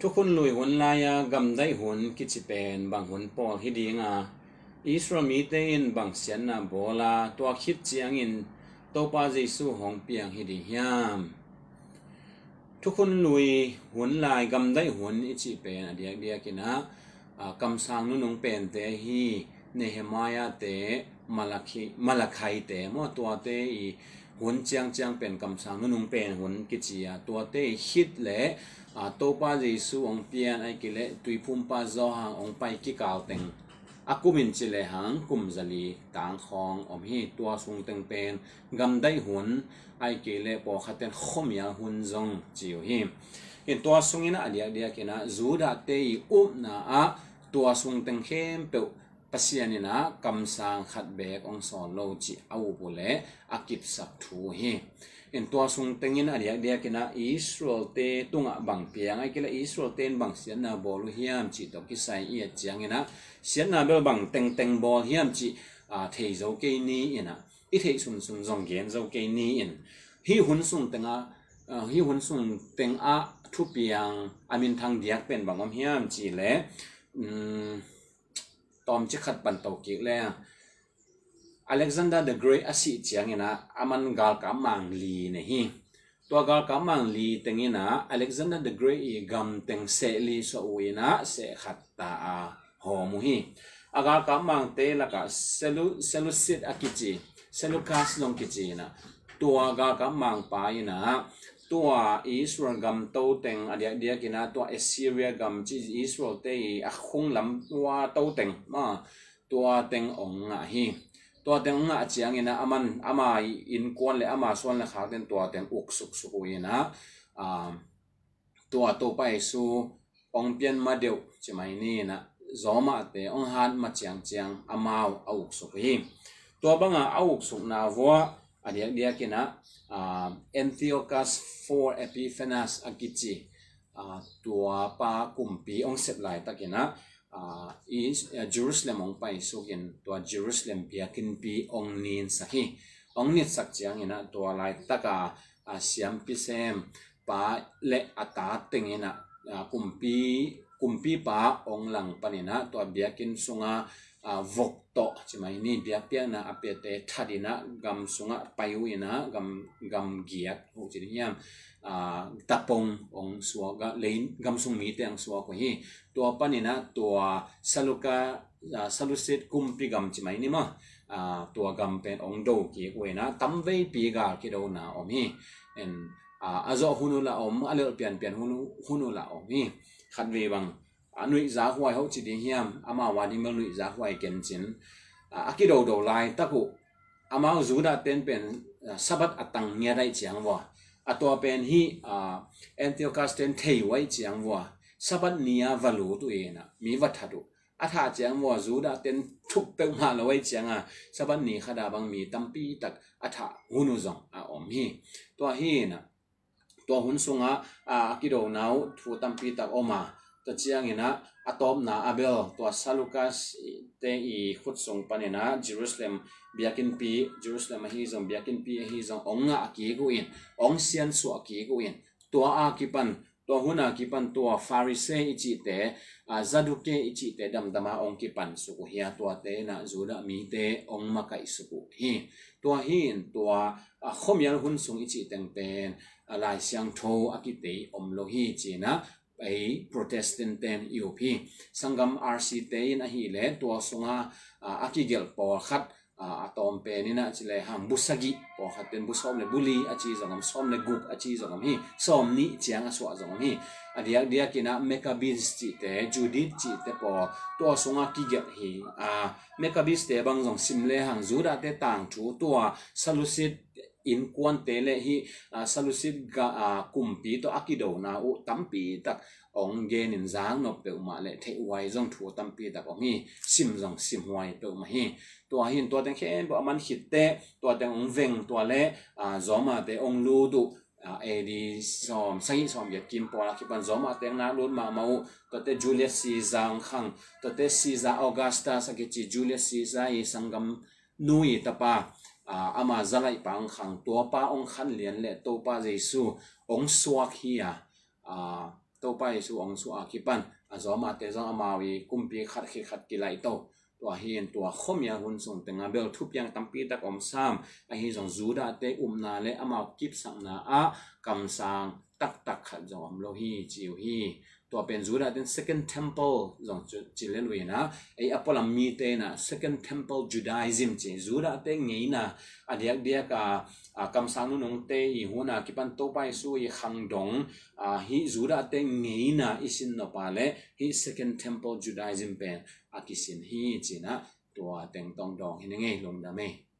ทุกคนลุยหุ่นลายกำได้หุ่นกิจเป็นบางหุ่นปอลฮิดีงาอิสรามีเตนบางเสียนนาโบลาตัวคิดเจียงอินตัวปาเจสูหงเปียงฮิดียามทุกคนลุยหุ่นลายกำได้หุ่นอิจิเป็นอดียกเดียกินะกำสังนุนงเป็นเตฮีเนหมายาเตมาลักมาลักไคเตมอตัวเตอี หุ่นเจียงเจียงเป็นกำสังนุนงเป็นหุ่นกิจยาตัวเตฮิตเละอาตัวป้าเยซูองเปียนไอกิเลตุยพุ่มป้าจอหังองไปกิกาวเต็งอากุมินจิเลหังกุมจลีกางคองอมฮีตัวสุงเต็งเป็นกำได้หุ่นไอกิเลปอขัดเต็นขมยาหุ่นจงจิวฮิเห็นตัวสุงอินะเดียเดียกินะจูดาเตยอุบนาอะตัวสุงเต็งเข้มเปว pasianina, kamsang, khatbek ong son lo chi au bole akip sak thu hi. In tua sung tengin ariak dia kina israel te, tunga bang piang. Ai kila israel ten bang sian na bolu hiam chi to ki sai i chiang ina. Sian na bel bang teng teng bol hiam chi, a thei zo ke ni ina. I thei sum sum zong gen zo ke ni in hi hun sung tenga ờ, hi hun sung teng a thu piang, amin thang diak pen bangom hiam chi le. Tom chi khat ban to ki le Alexander the Great asi chiang ina aman gal ka mang li ne hi. To gal ka li tengina Alexander the Great i gam teng se li so uina se khatta a ho mu hi. Agal te la ka selu selusit akichi selukas long kichi na to agal ka mang pa ina tua Israel gam to teng adia dia kina tua Assyria gam chi Israel te a khung lam tua to teng. Ma, tua teng ong nga hi. Tua teng nga chiang ina aman, ama in kon le, ama son la khak den tua teng uk suk su ina. A, tua to pai su, ong pian ma deu, chi mai ni na zoma te, ong han ma chiang chiang amao au suk hi. Tua banga au suk na vo adia dia kena uh, Antiochus for Epiphanes akici uh, tua pa kumpi ong set lai takina uh, is uh, Jerusalem ong pa isukin tua Jerusalem pia kinpi ong nin sahi ong nit sak chiang ina tua lai taka uh, uh, siam pisem pa le ata tengina uh, kumpi kumpi pa ong lang panina tua biakin sunga vok to mà, ini bia bia na apete thadina gam sunga payu ina gam gam giat ho chini yam à tapong ong suwa ga lein gam sung mi te ang suwa ko hi to panina to saluka salusit kumpi gam mà, ini ma à, to gam pen ong do ki ko na tam ve pi ga ki do na om hi en à, azo hunu la om ale pian pian hunu hunu la om hi khat ve bang à nuôi giá hoài hỗ trợ đi hiam à mà hoa đi mà nuôi giá ah, hoài kiến chín à cái đầu đầu lại ta cụ à mà dù đã tên bên ah, sabat à tăng nghe đại chẳng vua, à tua bên hi à ah, Antiochus tên thầy vậy vua, vò sabat nia và lũ tụi na mi vật thật à thà chẳng vua dù đã tên chụp bèo mà là vậy chẳng à sabat nia khá đa bằng mi tam pi tắc à thà hunu zong à om hi tua hi na tua hun sunga à cái đầu nào thu tam pi tắc à to chiang ina atom na abel to salukas te i khut song panena jerusalem biakin pi jerusalem hi zong biakin pi hi zong onga ki gu in ong sian su ki gu in to a ki pan to huna ki pan to farise i chi te a zaduke i chi te dam dama ong ki pan su ku hia to te na zula mi te ong ma kai su ku hi to hin to a khomyal hun sung i chi teng pen alai siang tho akite omlo hi china a protestant ten up sangam rc te in a hi le to songa akigel paw khat atom pe ni na chile ham busagi po haten busom le buli achi zangam som le gup achi zangam hi. Som ni chiang aswa zangam hi. Adia dia kina mekabins chi te judith chi te po to songa ki ge hi. A mekabis te bang zong simle hang zu da te tang chu to salusit in quan te le hi salusit ga kumpi to akido na u tampi tak ong gen in zang no pe ma le the wai zong thu tampi tak ong hi, sim zong, sim wai pe ma hi. To hin to teng khen, bo man hit te to teng ong veng to le zoma te ong lu du, a e di som sai som ya kim po la ki pan zoma teng na lu ma mau to te julius caesar khang, to te caesar augusta sa ki julius caesar i sangam nui tapa. Ama zalai pang khang to pa ong khan lian le to pa jesu ong swak hi a to pa su ong su akipan azoma te zong amawi kumpi khat khi khat ki lai to tua hiền tua khom ya hun sung tenga bel thup yang tampi tak om sam a hi zong zu da te um na le amao kip sang na a kam sang tak tak khat zong am lo hi chiu hi tua second temple zong mi second temple judaism chi hi isin hi second temple judaism pen hi